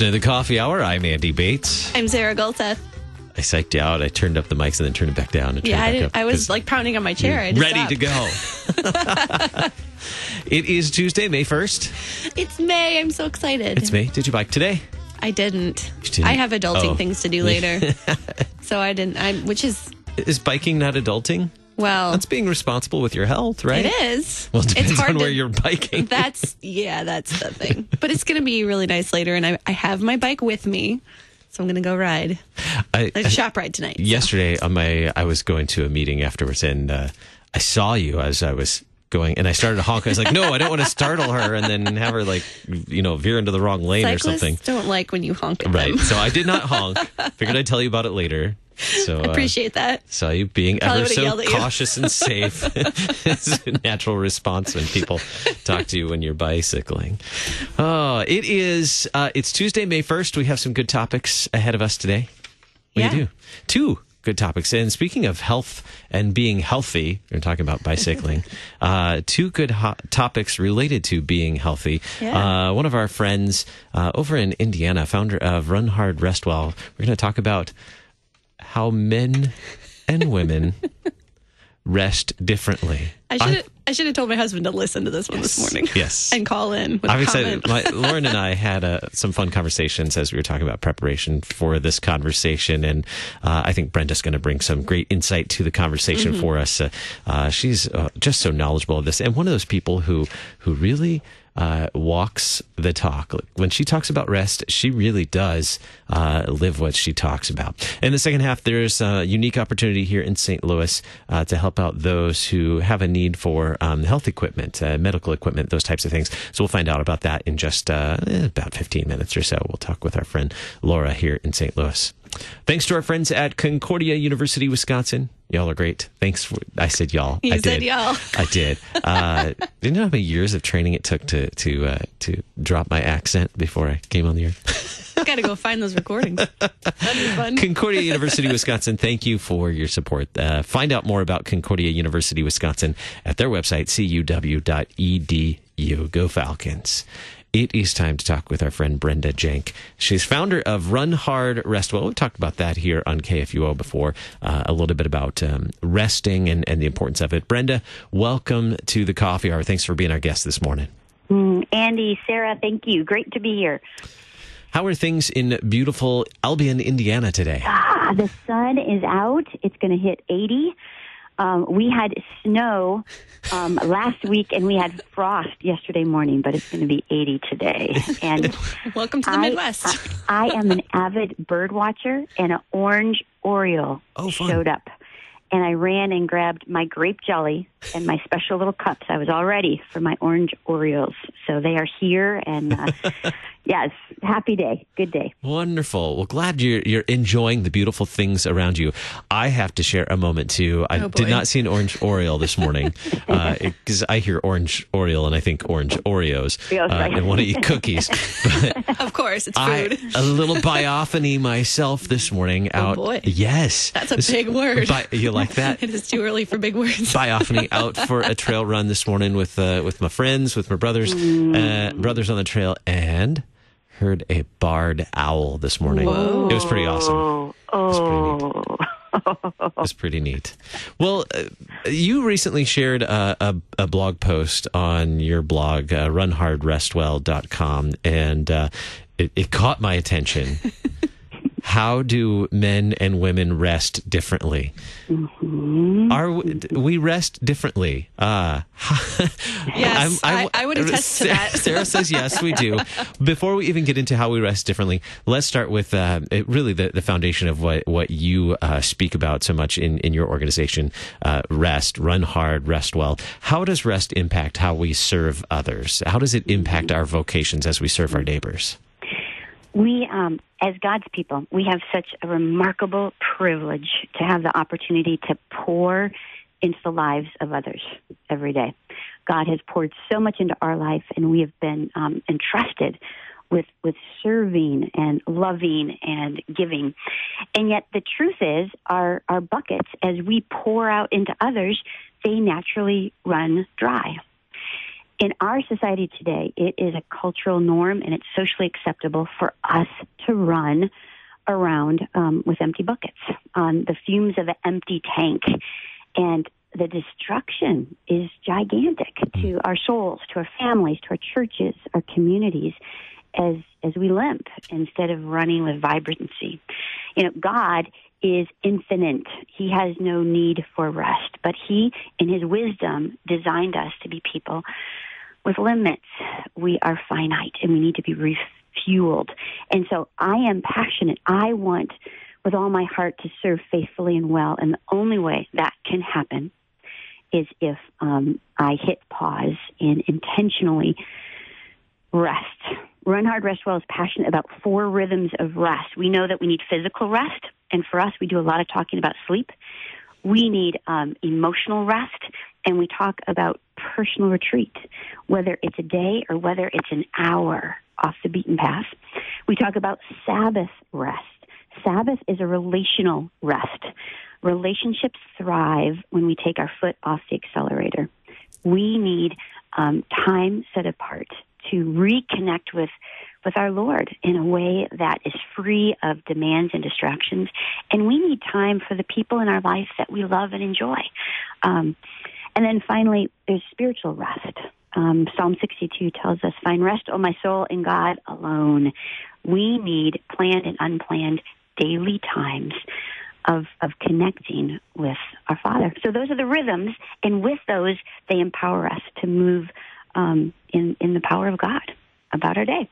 listening to the Coffee Hour. I'm Andy Bates. I'm Sarah Gulseth. I psyched out. I turned up the mics and then turned it back down. And Yeah, I, it back didn't, I was like pounding on my chair. I had to ready to go. it is Tuesday, May 1st. It's May. I'm so excited. It's May. Did you bike today? I didn't. Didn't? I have adulting Oh. things to do later. so I didn't. I which is Is biking not adulting? Well, That's being responsible with your health, right? it is. Well, it depends it's hard on where to- you're biking. That's yeah, that's the thing. But it's gonna be really nice later, and I, I have my bike with me, so I'm gonna go ride. I, A shop ride tonight. so. yesterday on my I was going to a meeting afterwards and uh, I saw you as I was going and I started to honk. I was like, no, I don't want to startle her and then have her like you know veer into the wrong lane or something. don't like when you honk at Right. So I did not honk. Figured I'd tell you about it later. So uh, Appreciate that. saw you being ever so yelled at you. cautious and safe. it's a natural response when people talk to you when you're bicycling. Oh, it is. Uh, it's Tuesday, May first. We have some good topics ahead of us today. We Yeah. do two good topics. And speaking of health and being healthy, we're talking about bicycling. uh, two good ho- topics related to being healthy. Yeah. Uh, one of our friends uh, over in Indiana, founder of Run Hard Rest Well, we're going to talk about how men and women rest differently. I should have I should have told my husband to listen to this one this morning. Yes. and call in. I'm excited. My, Lauren and I had uh, some fun conversations as we were talking about preparation for this conversation, and uh, I think Brenda's going to bring some great insight to the conversation Mm-hmm. for us. Uh, uh, she's uh, just so knowledgeable of this, and one of those people who who really. Uh, walks the talk. When she talks about rest, she really does uh, live what she talks about. In the second half, there's a unique opportunity here in St. Louis uh, to help out those who have a need for um, health equipment, uh, medical equipment, those types of things. So we'll find out about that in just uh, about 15 minutes or so. We'll talk with our friend Laura here in St. Louis. Thanks to our friends at Concordia University, Wisconsin. Y'all are great. Thanks for, I said y'all. You I said did. y'all. I did. Uh, didn't know how many years of training it took to to uh, to drop my accent before I came on the air. Got to go find those recordings. That'd be fun. Concordia University, Wisconsin, thank you for your support. Uh, find out more about Concordia University, Wisconsin at their website, cuw.edu. Go Falcons. It is time to talk with our friend Brenda Jank. She's founder of Run Hard Rest Well. We've talked about that here on KFUO before, uh, a little bit about um, resting and, and the importance of it. Brenda, welcome to the coffee hour. Thanks for being our guest this morning. Mm, Andy, Sarah, thank you. Great to be here. How are things in beautiful Albion, Indiana today? Ah, the sun is out. It's going to hit 80. Um, we had snow um, last week and we had frost yesterday morning, but it's going to be 80 today. And Welcome to the I, Midwest. I, I am an avid bird watcher, and an orange oriole Oh, showed up. And I ran and grabbed my grape jelly and my special little cups. I was all ready for my orange Oreos. So they are here. And uh, yes, happy day. Good day. Wonderful. Well, glad you're you're enjoying the beautiful things around you. I have to share a moment too. I Oh, did not see an orange Oreo this morning because I hear orange Oreo and I think orange Oreos Oreos, uh, right. and want to eat cookies. But of course, it's I food. a little biophony myself this morning out. Oh, boy. Yes, That's a This- big word. Bi- you like that? it is too early for big words. Biophony out for a trail run this morning with uh, with my friends, with my brothers, uh, brothers on the trail, and heard a barred owl this morning. It was pretty awesome. Oh. It was pretty neat. Well, uh, you recently shared a, a, a blog post on your blog, uh, runhardrestwell.com, and uh, it, it caught my attention. How do men and women rest differently? Are we, we rest differently? Uh, Yes, I- I would attest to Sarah, that. Sarah says yes, we do. Before we even get into how we rest differently, let's start with uh, it, really the, the foundation of what what you uh, speak about so much in in your organization. Uh, rest, run hard, rest well. How does rest impact how we serve others? How does it impact our vocations as we serve our neighbors? We, um, as God's people, we have such a remarkable privilege to have the opportunity to pour into the lives of others every day. God has poured so much into our life, and we have been um, entrusted with with serving and loving and giving. And yet, the truth is, our our buckets, as we pour out into others, they naturally run dry. In our society today, it is a cultural norm and it's socially acceptable for us to run around um, with empty buckets on the fumes of an empty tank. And the destruction is gigantic to our souls, to our families, to our churches, our communities as as we limp instead of running with vibrancy. You know, God is infinite. He has no need for rest, but he in his wisdom designed us to be people with limits. We are finite and we need to be refueled. And so I am passionate. I want with all my heart to serve faithfully and well. And the only way that can happen is if um, I hit pause and intentionally rest. Run Hard, Rest Well is passionate about four rhythms of rest. We know that we need physical rest, and for us, we do a lot of talking about sleep. We need um, emotional rest, and we talk about personal retreat, whether it's a day or whether it's an hour off the beaten path. We talk about Sabbath rest. Sabbath is a relational rest. Relationships thrive when we take our foot off the accelerator. We need um, time set apart to reconnect with with our Lord in a way that is free of demands and distractions. And we need time for the people in our life that we love and enjoy. Um, and then finally, there's spiritual rest. Um, Psalm 62 tells us, Find rest, O my soul, in God alone. We need planned and unplanned daily times of, of connecting with our Father. So those are the rhythms, and with those, they empower us to move um, in, in the power of God about our day.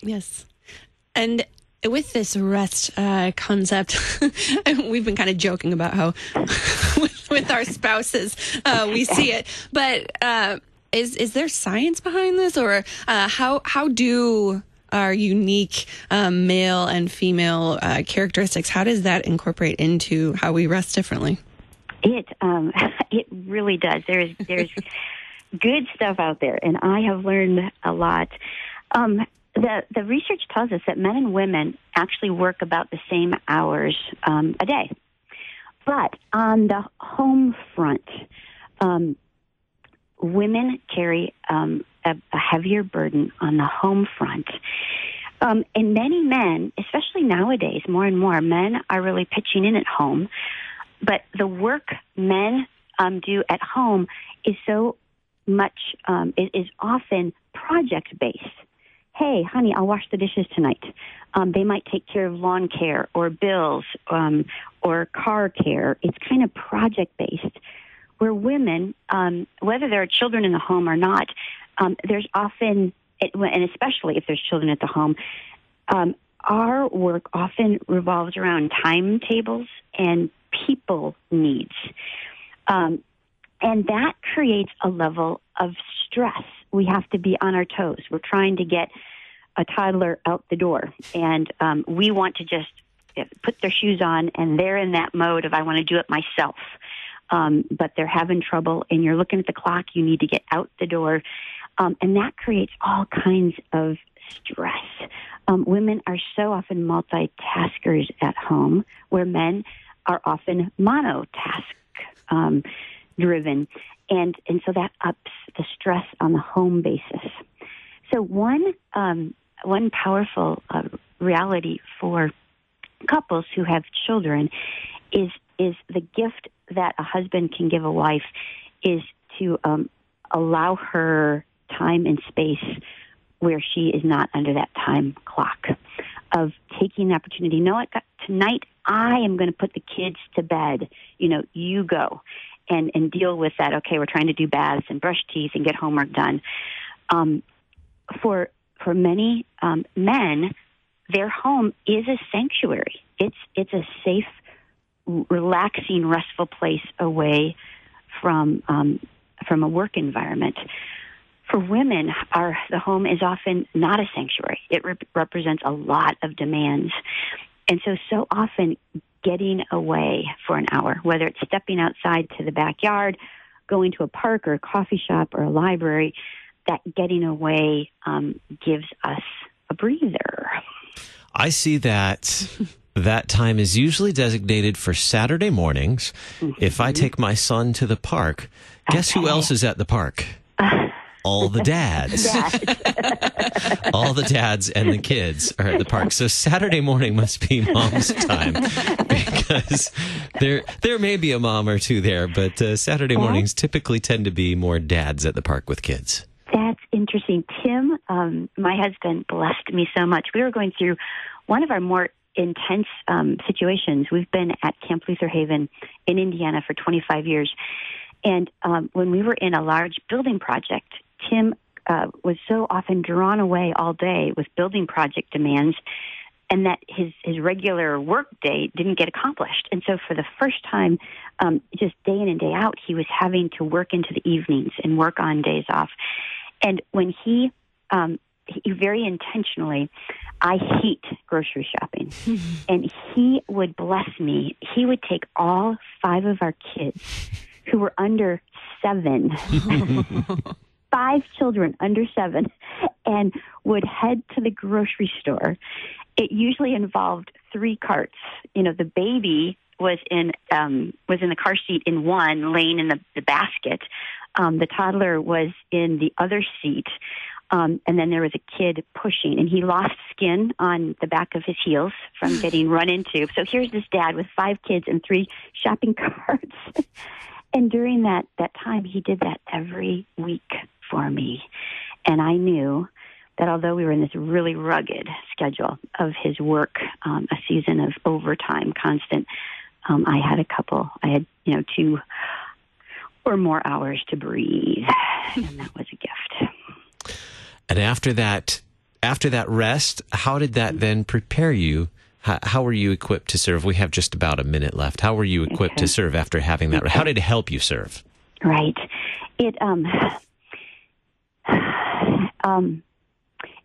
Yes. And with this rest uh, concept, we've been kind of joking about how with, our spouses uh, we see it, but uh, is is there science behind this, or uh, how how do our unique um, male and female uh, characteristics? How does that incorporate into how we rest differently? It um, it really does. There's there's good stuff out there, and I have learned a lot. Um, the the research tells us that men and women actually work about the same hours um, a day, but on the home front, um, women carry um, a, a, heavier burden on the home front. Um, and many men, especially nowadays, more and more men are really pitching in at home. But the work men um, do at home is so much um, is, is often project based hey, honey, I'll wash the dishes tonight. Um, they might take care of lawn care or bills um, or car care. It's kind of project based. Where women, um, whether there are children in the home or not, um, there's often, and especially if there's children at the home, um, our work often revolves around timetables and people needs. Um, and that creates a level of stress. We have to be on our toes. We're trying to get a toddler out the door, and um, we want to just put their shoes on, and they're in that mode of I want to do it myself. Um, but they're having trouble, and you're looking at the clock. You need to get out the door, um, and that creates all kinds of stress. Um, women are so often multitaskers at home, where men are often monotask um, driven, and and so that ups the stress on the home basis. So one um, one powerful uh, reality for couples who have children is is the gift that a husband can give a wife is to um, allow her time and space where she is not under that time clock of taking the opportunity. You know what? Tonight I am going to put the kids to bed. You know, you go and and deal with that. Okay, we're trying to do baths and brush teeth and get homework done. Um, for for many um, men, their home is a sanctuary. It's it's a safe, relaxing, restful place away from um, from a work environment. For women, our the home is often not a sanctuary. It re- represents a lot of demands, and so so often getting away for an hour, whether it's stepping outside to the backyard, going to a park or a coffee shop or a library, that getting away um, gives us a breather. I see that that time is usually designated for Saturday mornings. Mm-hmm. If I take my son to the park, guess okay. who else is at the park? all the dads. all the dads and the kids are at the park. So Saturday morning must be mom's time because there there may be a mom or two there, but uh, Saturday mornings typically tend to be more dads at the park with kids. That's interesting. Tim, um, my husband, blessed me so much. We were going through one of our more intense um, situations. We've been at Camp Lutherhaven in Indiana for 25 years. And um, when we were in a large building project, Tim uh, was so often drawn away all day with building project demands and that his, his regular work day didn't get accomplished. And so for the first time, um, just day in and day out, he was having to work into the evenings and work on days off. And when he, um, he very intentionally, I hate grocery shopping. and he would bless me. He would take all five of our kids who were under seven, five children under seven, and would head to the grocery store. It usually involved three carts. You know, the baby was in um, was in the car seat in one, laying in the, the basket. Um, the toddler was in the other seat. Um, and then there was a kid pushing, and he lost skin on the back of his heels from getting run into. So here's this dad with five kids and three shopping carts. and during that that time, he did that every week for me, and I knew that although we were in this really rugged schedule of his work, um, a season of overtime, constant, um, I had a couple. I had you know two or more hours to breathe, and that was a gift. And after that, after that rest, how did that then prepare you? How, how were you equipped to serve? We have just about a minute left. How were you equipped okay. to serve after having that? How did it help you serve? Right. It um um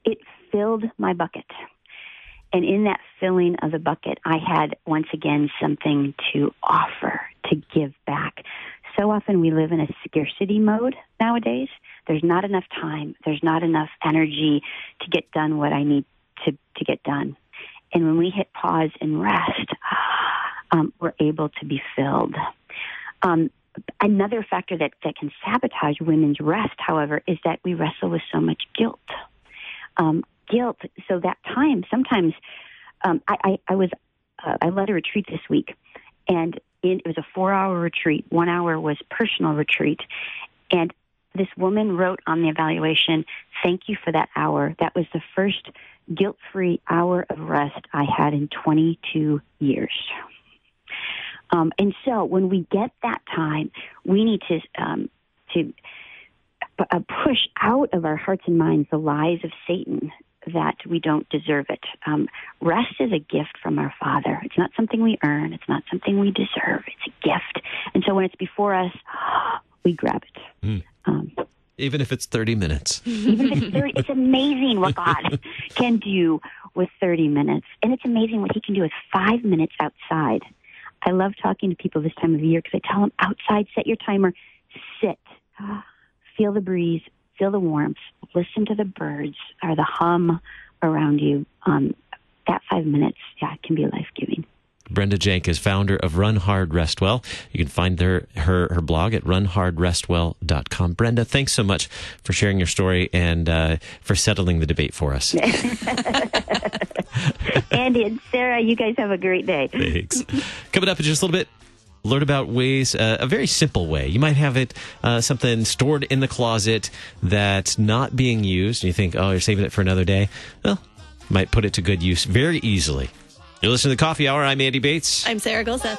it filled my bucket. And in that filling of the bucket, I had once again something to offer, to give back. So often we live in a scarcity mode nowadays. There's not enough time. There's not enough energy to get done what I need to, to get done. And when we hit pause and rest, um, we're able to be filled. Um, another factor that, that can sabotage women's rest, however, is that we wrestle with so much guilt. Um, guilt. So that time, sometimes um, I, I, I was uh, I led a retreat this week, and it was a four-hour retreat. One hour was personal retreat, and this woman wrote on the evaluation, "Thank you for that hour. That was the first guilt-free hour of rest I had in 22 years." Um, and so, when we get that time, we need to um, to uh, push out of our hearts and minds the lies of Satan that we don't deserve it. Um, rest is a gift from our Father. It's not something we earn. It's not something we deserve. It's a gift. And so when it's before us, we grab it. Mm. Um, even if it's 30 minutes. even if it's 30, it's amazing what God can do with 30 minutes. And it's amazing what He can do with five minutes outside. I love talking to people this time of year because I tell them outside, set your timer, sit, feel the breeze, feel the warmth, listen to the birds or the hum around you. Um, that five minutes, yeah, can be life giving. Brenda Jank is founder of Run Hard Rest Well. You can find her, her, her blog at runhardrestwell.com. Brenda, thanks so much for sharing your story and uh, for settling the debate for us. Andy and Sarah, you guys have a great day. Thanks. Coming up in just a little bit, learn about ways, uh, a very simple way. You might have it, uh, something stored in the closet that's not being used, and you think, oh, you're saving it for another day. Well, might put it to good use very easily. You're listening to the Coffee Hour. I'm Andy Bates. I'm Sarah Gulseth.